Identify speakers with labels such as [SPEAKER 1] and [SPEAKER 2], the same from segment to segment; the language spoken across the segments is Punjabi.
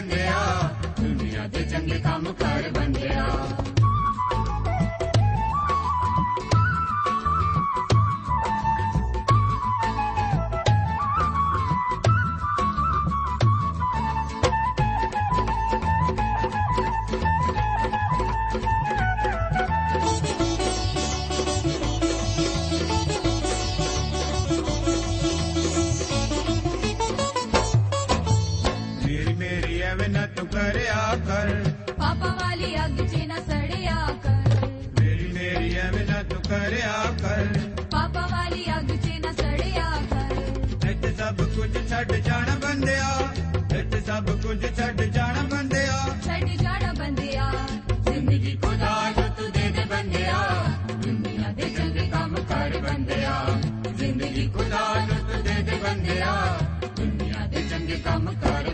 [SPEAKER 1] ਬੰਦਿਆ। ਦੁਨੀਆ ਦੇ ਚੰਗੇ ਕੰਮ ਕਰ ਬੰਦਿਆ। ਜ਼ਿੰਦਗੀ ਖੁਦਾ ਨੂੰ ਤੂੰ ਦੇ ਦੇ ਬੰਦਿਆ। ਦੁਨੀਆ ਦੇ ਚੰਗੇ ਕੰਮ ਕਰ ਬੰਦਿਆ। ਜ਼ਿੰਦਗੀ ਖੁਦਾ ਨੂੰ ਤੂੰ ਦੇ ਦੇ ਬੰਦਿਆ। ਦੁਨੀਆ ਦੇ ਚੰਗੇ ਕੰਮ ਕਰ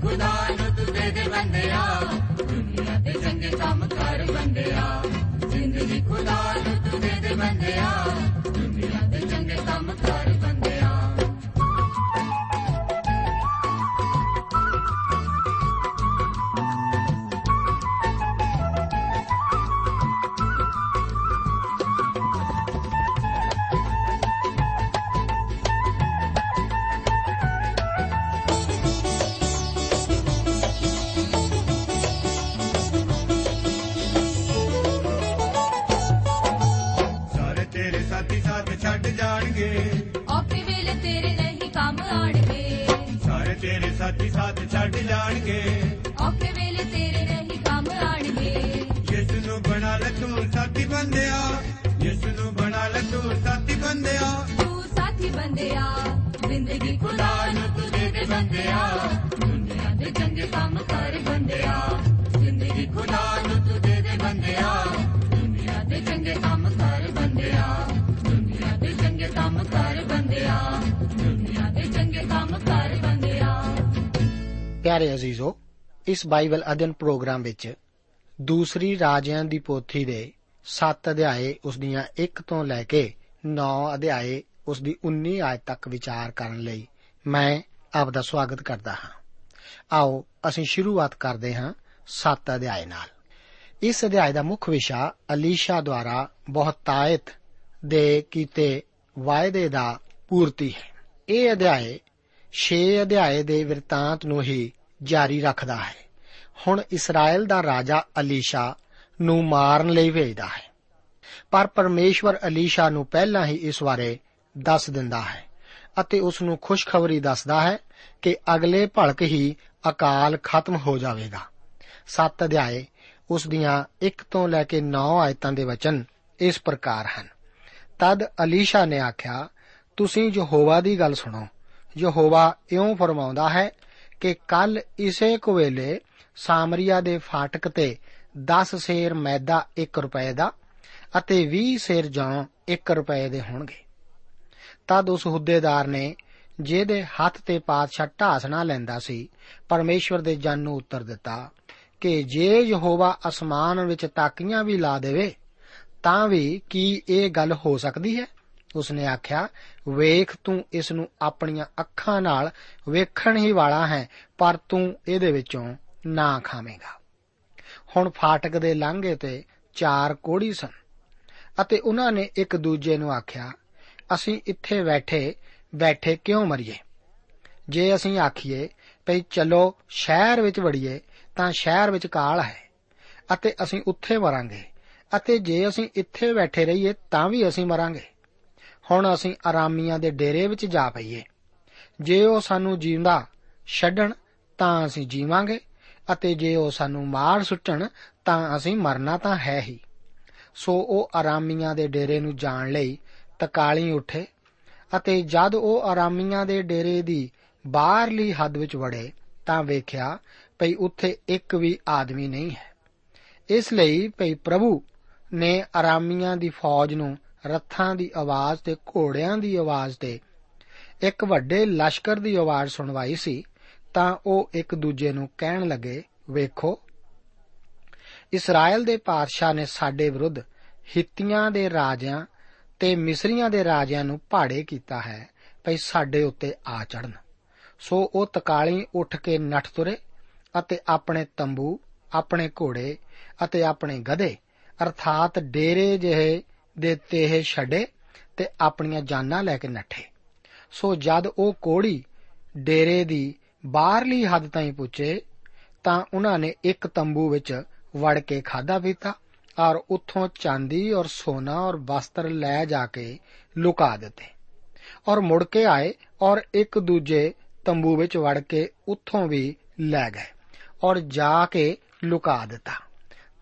[SPEAKER 1] ਖੁਦਾ ਨੂੰ ਤੂੰ ਦੇ ਦੇ ਬੰਦਿਆ ਦੁਨੀਆ ਦੇ ਚੰਗੇ ਕੰਮ ਕਰ ਬੰਦਿਆ ਜ਼ਿੰਦਗੀ ਖੁਦਾ ਨੂੰ ਤੂੰ ਦੇ ਦੇ ਬੰਦਿਆ ਬੰਦਿਆ, ਦੁਨੀਆ ਦੇ ਚੰਗੇ ਕੰਮ ਕਰ ਬੰਦਿਆ।
[SPEAKER 2] ਜ਼ਿੰਦਗੀ
[SPEAKER 1] ਖੁਦਾ ਨੂੰ ਤੂੰ ਦੇ ਦੇ ਬੰਦਿਆ। ਦੁਨੀਆ ਦੇ ਚੰਗੇ ਕੰਮ ਕਰ ਬੰਦਿਆ। ਦੁਨੀਆ ਦੇ ਚੰਗੇ ਕੰਮ ਕਰ ਬੰਦਿਆ। ਦੁਨੀਆ ਦੇ ਚੰਗੇ ਕੰਮ ਕਰ ਬੰਦਿਆ।
[SPEAKER 3] ਪਿਆਰੇ ਅਜ਼ੀਜ਼ੋ, ਇਸ ਬਾਈਬਲ ਅਧਿਨ ਪ੍ਰੋਗਰਾਮ ਵਿੱਚ ਦੂਸਰੀ ਰਾਜਿਆਂ ਦੀ ਪੋਥੀ ਦੇ 7 ਅਧਿਆਏ ਉਸ ਦੀਆਂ 1 ਤੋਂ ਲੈ ਕੇ 9 ਅਧਿਆਏ ਉਸ ਦੀ 19 ਆਇਤ ਤੱਕ ਵਿਚਾਰ ਕਰਨ ਲਈ ਮੈਂ ਆਪ ਦਾ ਸਵਾਗਤ ਕਰਦਾ ਹਾਂ। ਆਓ ਅਸੀਂ ਸ਼ੁਰੂਆਤ ਕਰਦੇ ਹਾਂ 7 ਅਧਿਆਏ ਨਾਲ। ਇਸ ਅਧਿਆਏ ਦਾ ਮੁੱਖ ਵਿਸ਼ਾ ਅਲੀਸ਼ਾ ਦੁਆਰਾ ਬਹੁਤਾਇਤ ਦੇ ਕੀਤੇ ਵਾਅਦੇ ਦਾ ਪੂਰਤੀ ਹੈ। ਇਹ ਅਧਿਆਏ 6 ਅਧਿਆਏ ਦੇ ਵਿਰਤਾਂਤ ਨੂੰ ਹੀ ਜਾਰੀ ਰੱਖਦਾ ਹੈ। ਹੁਣ ਇਸਰਾਇਲ ਦਾ ਰਾਜਾ ਅਲੀਸ਼ਾ ਨੂੰ ਮਾਰਨ ਲਈ ਭੇਜਦਾ ਹੈ। ਪਰ ਪਰਮੇਸ਼ਵਰ ਅਲੀਸ਼ਾ ਨੂੰ ਪਹਿਲਾਂ ਹੀ ਇਸ ਬਾਰੇ ਦੱਸ ਦਿੰਦਾ ਹੈ। ਅਤੇ ਉਸ ਨੂੰ ਖੁਸ਼ਖਬਰੀ ਦੱਸਦਾ ਹੈ ਕਿ ਅਗਲੇ ਭਲਕ ਹੀ ਅਕਾਲ ਖਤਮ ਹੋ ਜਾਵੇਗਾ। 7 ਅਧਿਆਏ, ਉਸ ਦੀਆਂ 1 ਤੋਂ ਲੈ ਕੇ 9 ਆਇਤਾਂ ਦੇ ਵਚਨ ਇਸ ਪ੍ਰਕਾਰ ਹਨ। ਤਦ ਅਲੀਸ਼ਾ ਨੇ ਆਖਿਆ, ਤੁਸੀਂ ਯਹੋਵਾ ਦੀ ਗੱਲ ਸੁਣੋ। ਯਹੋਵਾ ਇਉਂ ਫਰਮਾਉਂਦਾ ਹੈ ਕਿ ਕੱਲ ਇਸੇ ਕੁ ਵੇਲੇ ਸਾਮਰੀਆ ਦੇ ਫਾਟਕ ਤੇ 10 ਸੇਰ ਮੈਦਾ 1 ਰੁਪਏ ਦਾ ਅਤੇ 20 ਸੇਰ ਜੌਂ 1 ਰੁਪਏ ਦੇ ਹੋਣਗੇ। ਤਦ ਉਸ ਹੁੱਦੇਦਾਰ ਨੇ ਜਿਹਦੇ ਹੱਥ ਤੇ ਪਾਤਸ਼ਾਹ ਢਾਸਣਾ ਲੈਂਦਾ ਸੀ, ਪਰਮੇਸ਼ਵਰ ਦੇ ਜਨ ਨੂੰ ਉੱਤਰ ਦਿੱਤਾ ਕਿ ਜੇ ਯਹੋਵਾ ਅਸਮਾਨ ਵਿੱਚ ਤਾਕੀਆਂ ਵੀ ਲਾ ਦੇਵੇ, ਤਾਂ ਵੀ ਕੀ ਇਹ ਗੱਲ ਹੋ ਸਕਦੀ ਹੈ? ਉਸਨੇ ਆਖਿਆ, ਵੇਖ ਤੂੰ ਇਸ ਨੂੰ ਆਪਣੀਆਂ ਅੱਖਾਂ ਨਾਲ ਵੇਖਣ ਹੀ ਵਾਲਾ ਹੈ, ਪਰ ਤੂੰ ਇਹਦੇ ਵਿੱਚੋਂ ਨਾ ਖਾਵੇਂਗਾ। ਹੁਣ ਫਾਟਕ ਦੇ ਲਾਂਘੇ ਤੇ ਚਾਰ ਕੋੜੀ ਸਨ ਅਤੇ ਉਹਨਾਂ ਨੇ ਇੱਕ ਦੂਜੇ ਨੂੰ ਆਖਿਆ ਅਸੀਂ ਇੱਥੇ ਬੈਠੇ ਬੈਠੇ ਕਿਉਂ ਮਰੀਏ? ਜੇ ਅਸੀਂ ਆਖੀਏ ਭਈ ਚਲੋ ਸ਼ਹਿਰ ਵਿੱਚ ਵੜੀਏ, ਤਾਂ ਸ਼ਹਿਰ ਵਿੱਚ ਕਾਲ ਹੈ, ਅਤੇ ਅਸੀਂ ਉੱਥੇ ਮਰਾਂਗੇ, ਅਤੇ ਜੇ ਅਸੀਂ ਇੱਥੇ ਬੈਠੇ ਰਹੀਏ, ਤਾਂ ਵੀ ਅਸੀਂ ਮਰਾਂਗੇ। ਹੁਣ ਅਸੀਂ ਆਰਾਮੀਆਂ ਦੇ ਡੇਰੇ ਵਿੱਚ ਜਾ ਪਈਏ। ਜੇ ਉਹ ਸਾਨੂੰ ਜਿਉਂਦਾ ਛੱਡਣ, ਤਾਂ ਅਸੀਂ ਜੀਵਾਂਗੇ, ਅਤੇ ਜੇ ਉਹ ਸਾਨੂੰ ਮਾਰ ਸੁੱਟਣ, ਤਾਂ ਅਸੀਂ ਮਰਨਾ ਤਾਂ ਹੈ ਹੀ। ਸੋ ਉਹ ਆਰਾਮੀਆਂ ਦੇ ਡੇਰੇ ਨੂੰ ਜਾਣ ਲਈ ਤਕਾਲੀ ਉੱਠੇ ਅਤੇ ਜਦ ਉਹ ਆਰਾਮੀਆਂ ਦੇ ਡੇਰੇ ਦੀ ਬਾਹਰਲੀ ਹੱਦ ਵਿੱਚ ਵੜੇ ਤਾਂ ਵੇਖਿਆ ਭਈ ਉੱਥੇ ਇੱਕ ਵੀ ਆਦਮੀ ਨਹੀਂ ਹੈ। ਇਸ ਲਈ ਭਈ ਪ੍ਰਭੂ ਨੇ ਆਰਾਮੀਆਂ ਦੀ ਫੌਜ ਨੂੰ ਰੱਥਾਂ ਦੀ ਆਵਾਜ਼ ਤੇ ਘੋੜਿਆਂ ਦੀ ਆਵਾਜ਼ ਤੇ ਇੱਕ ਵੱਡੇ ਲਸ਼ਕਰ ਦੀ ਆਵਾਜ਼ ਸੁਣਵਾਈ ਸੀ ਤਾਂ ਉਹ ਇੱਕ ਦੂਜੇ ਨੂੰ ਕਹਿਣ ਲੱਗੇ, ਵੇਖੋ, ਇਸਰਾਇਲ ਦੇ ਪਾਤਸ਼ਾਹ ਨੇ ਸਾਡੇ ਵਿਰੁੱਧ ਹਿੱਤੀਆਂ ਦੇ ਰਾਜਿਆਂ ਤੇ ਮਿਸਰੀਆਂ ਦੇ ਰਾਜਿਆਂ ਨੂੰ ਭਾੜੇ ਕੀਤਾ ਹੈ ਭਈ ਸਾਡੇ ਉੱਤੇ ਆ ਚੜਨ ਸੋ ਉਹ ਤਕਾਲੀ ਉੱਠ ਕੇ ਨੱਠ ਤੁਰੇ ਅਤੇ ਆਪਣੇ ਤੰਬੂ, ਆਪਣੇ ਘੋੜੇ ਅਤੇ ਆਪਣੇ ਗਧੇ, ਅਰਥਾਤ ਡੇਰੇ ਜਿਹੇ ਦੇ ਤੇਹ ਛੱਡੇ ਤੇ ਆਪਣੀਆਂ ਜਾਨਾਂ ਲੈ ਕੇ ਨੱਠੇ। ਸੋ ਜਦ ਉਹ ਕੋੜੀ ਡੇਰੇ ਦੀ ਬਾਹਰਲੀ ਹੱਦ ਤਾਈਂ ਪੁੱਜੇ ਤਾਂ ਉਹਨਾਂ ਨੇ ਇੱਕ ਤੰਬੂ ਵਿੱਚ ਵੜ ਕੇ ਖਾਦਾ ਪੀਤਾ। ਔਰ ਉੱਥੋਂ ਚਾਂਦੀ ਔਰ ਸੋਨਾ ਔਰ ਵਸਤਰ ਲੈ ਜਾ ਕੇ ਲੁਕਾ ਦਿੱਤੇ। ਔਰ ਮੁੜ ਕੇ ਆਏ ਔਰ ਇੱਕ ਦੂਜੇ ਤੰਬੂ ਵਿੱਚ ਵੜ ਕੇ ਉੱਥੋਂ ਵੀ ਲੈ ਗਏ ਔਰ ਜਾ ਕੇ ਲੁਕਾ ਦਿੱਤਾ।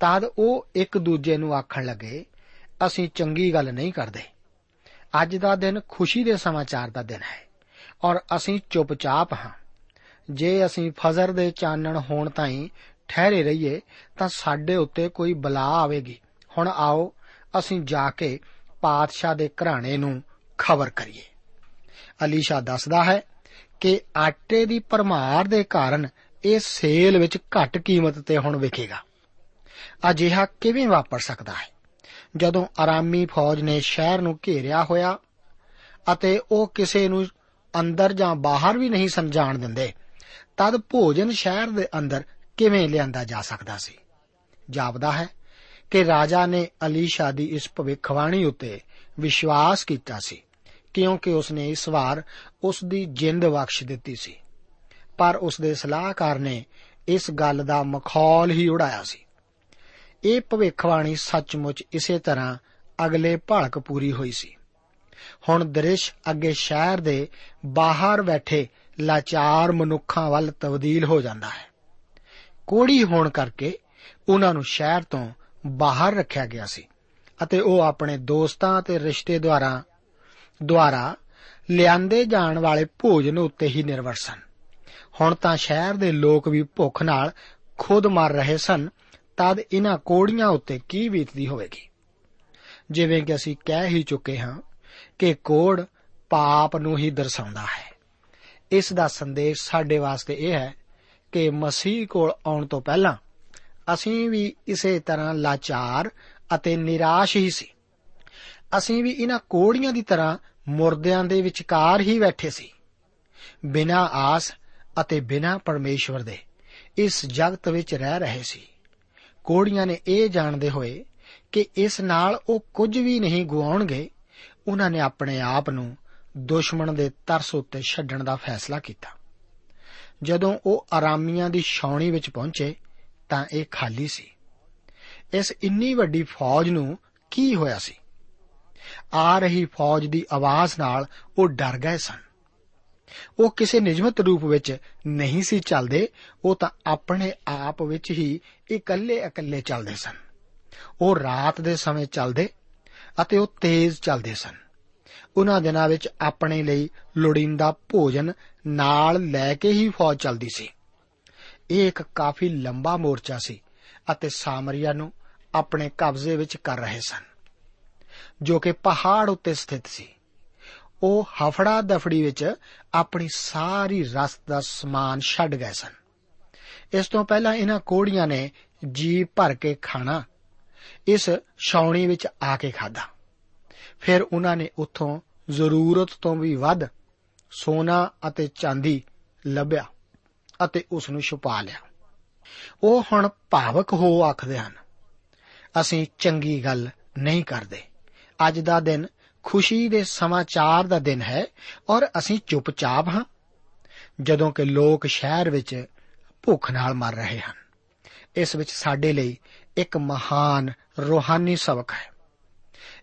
[SPEAKER 3] ਤਦ ਉਹ ਇੱਕ ਦੂਜੇ ਨੂੰ ਆਖਣ ਲੱਗੇ, ਅਸੀਂ ਚੰਗੀ ਗੱਲ ਨਹੀਂ ਕਰਦੇ। ਅੱਜ ਦਾ ਦਿਨ ਖੁਸ਼ੀ ਦੇ ਸਮਾਚਾਰ ਦਾ ਦਿਨ ਹੈ ਔਰ ਅਸੀਂ ਚੁੱਪਚਾਪ ਹਾਂ। ਜੇ ਅਸੀਂ ਫਜ਼ਰ ਦੇ ਚਾਨਣ ਹੋਣ ਤਾਈਂ ਠਹਿਰੇ ਰਹੀਏ, ਤਾਂ ਸਾਡੇ ਉੱਤੇ ਕੋਈ ਬਲਾ ਆਵੇਗੀ। ਹੁਣ ਆਓ, ਅਸੀਂ ਜਾ ਕੇ ਪਾਤਸ਼ਾਹ ਦੇ ਘਰਾਣੇ ਨੂੰ ਖਬਰ ਕਰੀਏ। ਅਲੀਸ਼ਾ ਦੱਸਦਾ ਹੈ ਕਿ ਆਟੇ ਦੀ ਪਰਮਾਰ ਦੇ ਕਾਰਨ ਇਹ ਸੇਲ ਵਿੱਚ ਘੱਟ ਕੀਮਤ ਤੇ ਹੁਣ ਵਿਕੇਗਾ। ਅਜਿਹਾ ਕਿਵੇਂ ਵਾਪਰ ਸਕਦਾ ਹੈ? ਜਦੋਂ ਆਰਾਮੀ ਫੌਜ ਨੇ ਸ਼ਹਿਰ ਨੂੰ ਘੇਰਿਆ ਹੋਇਆ ਅਤੇ ਉਹ ਕਿਸੇ ਨੂੰ ਅੰਦਰ ਜਾਂ ਬਾਹਰ ਵੀ ਨਹੀਂ ਸਨ ਜਾਣ ਦਿੰਦੇ, ਤਦ ਭੋਜਨ ਸ਼ਹਿਰ ਦੇ ਅੰਦਰ ਕਿਵੇਂ ਲਿਆਂਦਾ ਜਾ ਸਕਦਾ ਸੀ? ਜਾਪਦਾ ਹੈ ਕਿ ਰਾਜਾ ਨੇ ਅਲੀਸ਼ਾ ਦੀ ਇਸ ਭਵਿੱਖਬਾਣੀ ਉੱਤੇ ਵਿਸ਼ਵਾਸ ਕੀਤਾ ਸੀ, ਕਿਉਂਕਿ ਉਸਨੇ ਇਸ ਵਾਰ ਉਸ ਦੀ ਜਿੰਦ ਬਖਸ਼ ਦਿੱਤੀ ਸੀ। ਪਰ ਉਸ ਦੇ ਸਲਾਹਕਾਰ ਨੇ ਇਸ ਗੱਲ ਦਾ ਮਖੌਲ ਹੀ ਉਡਾਇਆ ਸੀ। ਇਹ ਭਵਿੱਖਬਾਣੀ ਸੱਚਮੁੱਚ ਇਸੇ ਤਰ੍ਹਾਂ ਅਗਲੇ ਭਲਕ ਪੂਰੀ ਹੋਈ ਸੀ। ਹੁਣ ਦ੍ਰਿਸ਼ ਅੱਗੇ ਸ਼ਹਿਰ ਦੇ ਬਾਹਰ ਬੈਠੇ ਲਾਚਾਰ ਮਨੁੱਖਾਂ ਵੱਲ ਤਬਦੀਲ ਹੋ ਜਾਂਦਾ ਹੈ। ਕੋੜੀ ਹੋਣ ਕਰਕੇ ਉਹਨਾਂ ਨੂੰ ਸ਼ਹਿਰ ਤੋਂ ਬਾਹਰ ਰੱਖਿਆ ਗਿਆ ਸੀ ਅਤੇ ਉਹ ਆਪਣੇ ਦੋਸਤਾਂ ਤੇ ਰਿਸ਼ਤੇਦਾਰਾਂ ਦੁਆਰਾ ਲਿਆਂਦੇ ਜਾਣ ਵਾਲੇ ਭੋਜਨ ਉੱਤੇ ਹੀ ਨਿਰਭਰ ਸਨ। ਹੁਣ ਤਾਂ ਸ਼ਹਿਰ ਦੇ ਲੋਕ ਵੀ ਭੁੱਖ ਨਾਲ ਖੁਦ ਮਰ ਰਹੇ ਸਨ। ਤਦ ਇਹਨਾਂ ਕੋੜੀਆਂ ਉੱਤੇ ਕੀ ਬੀਤਦੀ ਹੋਵੇਗੀ? ਜਿਵੇਂ ਕਿ ਅਸੀਂ ਕਹਿ ਹੀ ਚੁੱਕੇ ਹਾਂ ਕਿ ਕੋੜ ਪਾਪ ਨੂੰ ਹੀ ਦਰਸਾਉਂਦਾ ਹੈ। ਇਸ ਦਾ ਸੰਦੇਸ਼ ਸਾਡੇ ਵਾਸਤੇ ਇਹ ਹੈ ਕਿ ਮਸੀਹ ਕੋਲ ਆਉਣ ਤੋਂ ਪਹਿਲਾਂ ਅਸੀਂ ਵੀ ਇਸੇ ਤਰ੍ਹਾਂ ਲਾਚਾਰ ਅਤੇ ਨਿਰਾਸ਼ ਹੀ ਸੀ। ਅਸੀਂ ਵੀ ਇਹਨਾਂ ਕੋੜੀਆਂ ਦੀ ਤਰ੍ਹਾਂ ਮੁਰਦਿਆਂ ਦੇ ਵਿਚਕਾਰ ਹੀ ਬੈਠੇ ਸੀ। ਬਿਨਾਂ ਆਸ ਅਤੇ ਬਿਨਾਂ ਪਰਮੇਸ਼ਵਰ ਦੇ ਇਸ ਜਗਤ ਵਿੱਚ ਰਹਿ ਰਹੇ ਸੀ। ਕੋੜੀਆਂ ਨੇ ਇਹ ਜਾਣਦੇ ਹੋਏ ਕਿ ਇਸ ਨਾਲ ਉਹ ਕੁਝ ਵੀ ਨਹੀਂ ਗਵਾਉਣਗੇ ਉਹਨਾਂ ਨੇ ਆਪਣੇ ਆਪ ਨੂੰ ਦੁਸ਼ਮਣ ਦੇ ਤਰਸ ਉੱਤੇ ਛੱਡਣ ਦਾ ਫੈਸਲਾ ਕੀਤਾ। ਜਦੋਂ ਉਹ ਆਰਾਮੀਆਂ ਦੀ ਛਾਉਣੀ ਵਿੱਚ ਪਹੁੰਚੇ ਤਾਂ ਇਹ ਖਾਲੀ ਸੀ। ਇਸ ਇੰਨੀ ਵੱਡੀ ਫੌਜ ਨੂੰ ਕੀ ਹੋਇਆ ਸੀ? ਆ ਰਹੀ ਫੌਜ ਦੀ ਆਵਾਜ਼ ਨਾਲ ਉਹ ਡਰ ਗਏ ਸਨ। ਉਹ ਕਿਸੇ ਨਿਯਮਤ ਰੂਪ ਵਿੱਚ ਨਹੀਂ ਸੀ ਚੱਲਦੇ, ਉਹ ਤਾਂ ਆਪਣੇ ਆਪ ਵਿੱਚ ਹੀ ਇਕੱਲੇ ਇਕੱਲੇ ਚੱਲਦੇ ਸਨ। ਉਹ ਰਾਤ ਦੇ ਸਮੇਂ ਚੱਲਦੇ ਅਤੇ ਉਹ ਤੇਜ਼ ਚੱਲਦੇ ਸਨ। ਉਹਨਾਂ ਦਿਨਾਂ ਵਿੱਚ ਆਪਣੇ ਲਈ ਲੋੜੀਂਦਾ ਭੋਜਨ ਨਾਲ ਲੈ ਕੇ ਹੀ ਫੌਜ ਚੱਲਦੀ ਸੀ। ਇਹ ਇੱਕ ਕਾਫੀ ਲੰਬਾ ਮੋਰਚਾ ਸੀ ਅਤੇ ਸਾਮਰੀਆ ਨੂੰ ਆਪਣੇ ਕਬਜ਼ੇ ਵਿੱਚ ਕਰ ਰਹੇ ਸਨ। ਜੋ ਕਿ ਪਹਾੜ ਉੱਤੇ ਸਥਿਤ ਸੀ। ਉਹ ਹਫੜਾ ਦਫੜੀ ਵਿੱਚ ਆਪਣੀ ਸਾਰੀ ਰਸਤ ਦਾ ਸਮਾਨ ਛੱਡ ਗਏ ਸਨ। ਇਸ ਤੋਂ ਪਹਿਲਾਂ ਇਹਨਾਂ ਕੋੜੀਆਂ ਨੇ ਜੀ ਭਰ ਕੇ ਖਾਣਾ ਇਸ ਛਾਉਣੀ ਵਿੱਚ ਆ ਕੇ ਖਾਦਾ ਫਿਰ ਉਹਨਾਂ ਨੇ ਉੱਥੋਂ ਜ਼ਰੂਰਤ ਤੋਂ ਵੀ ਵੱਧ ਸੋਨਾ ਅਤੇ ਚਾਂਦੀ ਲੱਭਿਆ ਅਤੇ ਉਸ ਨੂੰ ਛੁਪਾ ਲਿਆ। ਉਹ ਹੁਣ ਭਾਵਕ ਹੋ ਆਖਦੇ ਹਨ, ਅਸੀਂ ਚੰਗੀ ਗੱਲ ਨਹੀਂ ਕਰਦੇ। ਅੱਜ ਦਾ ਦਿਨ ਖੁਸ਼ੀ ਦੇ ਸਮਾਚਾਰ ਦਾ ਦਿਨ ਹੈ ਔਰ ਅਸੀਂ ਚੁੱਪਚਾਪ ਹਾਂ, ਜਦੋਂ ਕਿ ਲੋਕ ਸ਼ਹਿਰ ਵਿੱਚ ਭੁੱਖ ਨਾਲ ਮਰ ਰਹੇ ਹਨ। ਇਸ ਵਿੱਚ ਸਾਡੇ ਲਈ ਇੱਕ ਮਹਾਨ ਰੋਹਾਨੀ ਸਬਕ ਹੈ।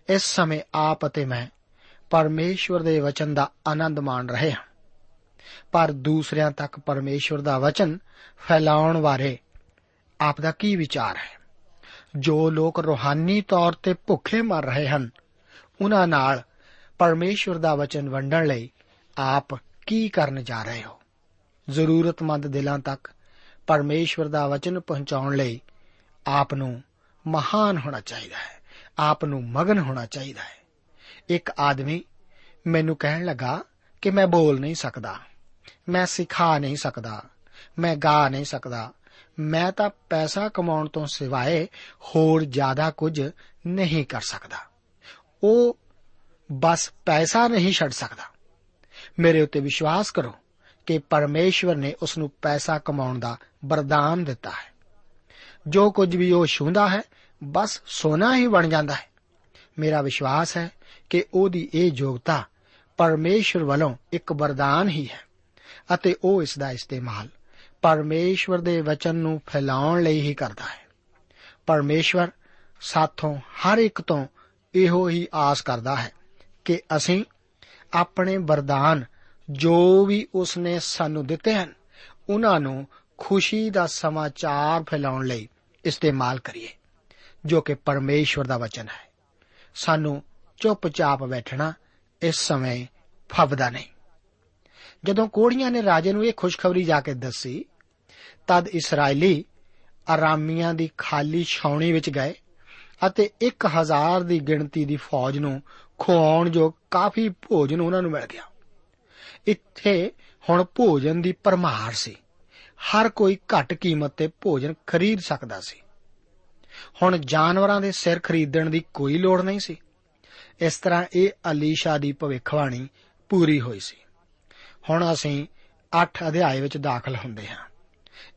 [SPEAKER 3] ਇਸ ਸਮੇਂ ਆਪ ਅਤੇ ਮੈਂ ਪਰਮੇਸ਼ਵਰ ਦੇ ਵਚਨ ਦਾ ਆਨੰਦ ਮਾਣ ਰਹੇ ਹਾਂ। ਪਰ ਦੂਸਰਿਆਂ ਤੱਕ ਪਰਮੇਸ਼ਵਰ ਦਾ ਵਚਨ ਫੈਲਾਉਣ ਬਾਰੇ ਆਪ ਦਾ ਕੀ ਵਿਚਾਰ ਹੈ? ਜੋ ਲੋਕ ਰੋਹਾਨੀ ਤੌਰ ਤੇ ਭੁੱਖੇ ਮਰ ਰਹੇ ਹਨ, ਉਹਨਾਂ ਨਾਲ ਪਰਮੇਸ਼ਵਰ ਦਾ ਵਚਨ ਵੰਡਣ ਲਈ ਆਪ ਕੀ ਕਰਨ ਜਾ ਰਹੇ ਹੋ? ਜ਼ਰੂਰਤਮੰਦ ਦਿਲਾਂ ਤੱਕ ਪਰਮੇਸ਼ਵਰ ਦਾ ਵਚਨ ਪਹੁੰਚਾਉਣ ਲਈ ਆਪ ਨੂੰ ਮਹਾਨ ਹੋਣਾ ਚਾਹੀਦਾ ਹੈ। ਆਪ ਨੂੰ ਮਗਨ ਹੋਣਾ ਚਾਹੀਦਾ ਹੈ। ਇੱਕ ਆਦਮੀ ਮੈਨੂੰ ਕਹਿਣ ਲੱਗਾ ਕਿ ਮੈਂ ਬੋਲ ਨਹੀਂ ਸਕਦਾ, ਮੈਂ ਸਿਖਾ ਨਹੀਂ ਸਕਦਾ, ਮੈਂ ਗਾ ਨਹੀਂ ਸਕਦਾ, ਮੈਂ ਤਾਂ ਪੈਸਾ ਕਮਾਉਣ ਤੋਂ ਸਿਵਾਏ ਹੋਰ ਜ਼ਿਆਦਾ ਕੁਝ ਨਹੀਂ ਕਰ ਸਕਦਾ। ਉਹ ਬਸ ਪੈਸਾ ਨਹੀਂ ਛੱਡ ਸਕਦਾ। ਮੇਰੇ ਉੱਤੇ ਵਿਸ਼ਵਾਸ ਕਰੋ ਕਿ ਪਰਮੇਸ਼ਵਰ ਨੇ ਉਸ ਨੂੰ ਪੈਸਾ ਕਮਾਉਣ ਦਾ ਵਰਦਾਨ ਦਿੱਤਾ ਹੈ। ਜੋ ਕੁਝ ਵੀ ਉਹ ਛੂੰਦਾ ਹੈ ਬਸ ਸੋਨਾ ਹੀ ਬਣ ਜਾਂਦਾ ਹੈ। ਮੇਰਾ ਵਿਸ਼ਵਾਸ ਹੈ ਕਿ ਉਹਦੀ ਇਹ ਯੋਗਤਾ ਪਰਮੇਸ਼ਵਰ ਵੱਲੋਂ ਇੱਕ ਵਰਦਾਨ ਹੀ ਹੈ ਅਤੇ ਉਹ ਇਸ ਦਾ ਇਸਤੇਮਾਲ ਪਰਮੇਸ਼ਵਰ ਦੇ ਵਚਨ ਨੂੰ ਫੈਲਾਉਣ ਲਈ ਹੀ ਕਰਦਾ ਹੈ। ਪਰਮੇਸ਼ਵਰ ਸਾਥੋਂ ਹਰ ਇੱਕ ਤੋਂ ਇਹੋ ਹੀ ਆਸ ਕਰਦਾ ਹੈ ਕਿ ਅਸੀਂ ਆਪਣੇ ਵਰਦਾਨ ਜੋ ਵੀ ਉਸ ਨੇ ਸਾਨੂੰ ਦਿੱਤੇ ਹਨ, ਉਹਨਾਂ ਨੂੰ ਖੁਸ਼ੀ ਦਾ ਸਮਾਚਾਰ ਫੈਲਾਉਣ ਲਈ ਇਸਤੇਮਾਲ ਕਰੀਏ। ਜੋ ਕਿ ਪਰਮੇਸ਼ਵਰ ਦਾ ਵਚਨ ਹੈ। ਸਾਨੂੰ ਚੁੱਪਚਾਪ ਬੈਠਣਾ ਇਸ ਸਮੇਂ ਫਬਦਾ ਨਹੀਂ। ਜਦੋਂ ਕੋੜੀਆਂ ਨੇ ਰਾਜੇ ਨੂੰ ਇਹ ਖੁਸ਼ਖਬਰੀ ਜਾ ਕੇ ਦੱਸੀ, ਤਦ ਇਸرائیਲੀ ਆਰਾਮੀਆਂ ਦੀ ਖਾਲੀ ਛਾਉਣੀ ਵਿੱਚ ਗਏ ਅਤੇ 1000 ਦੀ ਗਿਣਤੀ ਦੀ ਫੌਜ ਨੂੰ ਖਵਾਉਣ ਜੋ ਕਾਫੀ ਭੋਜਨ ਉਹਨਾਂ ਨੂੰ ਮਿਲ ਗਿਆ। ਇੱਥੇ ਹੁਣ ਭੋਜਨ ਦੀ ਪਰਮਾਰ ਸੀ। ਹਰ ਕੋਈ ਘੱਟ ਕੀਮਤ ਤੇ ਭੋਜਨ ਖਰੀਦ ਸਕਦਾ ਸੀ। ਹੁਣ ਜਾਨਵਰਾਂ ਦੇ ਸਿਰ ਖਰੀਦਣ ਦੀ ਕੋਈ ਲੋੜ ਨਹੀਂ ਸੀ। ਇਸ ਤਰ੍ਹਾਂ ਇਹ ਅਲੀਸ਼ਾ ਦੀ ਭਵਿੱਖਬਾਣੀ ਪੂਰੀ ਹੋਈ ਸੀ। ਹੁਣ ਅਸੀਂ 8 ਅਧਿਆਏ ਵਿੱਚ ਦਾਖਲ ਹੁੰਦੇ ਹਾਂ।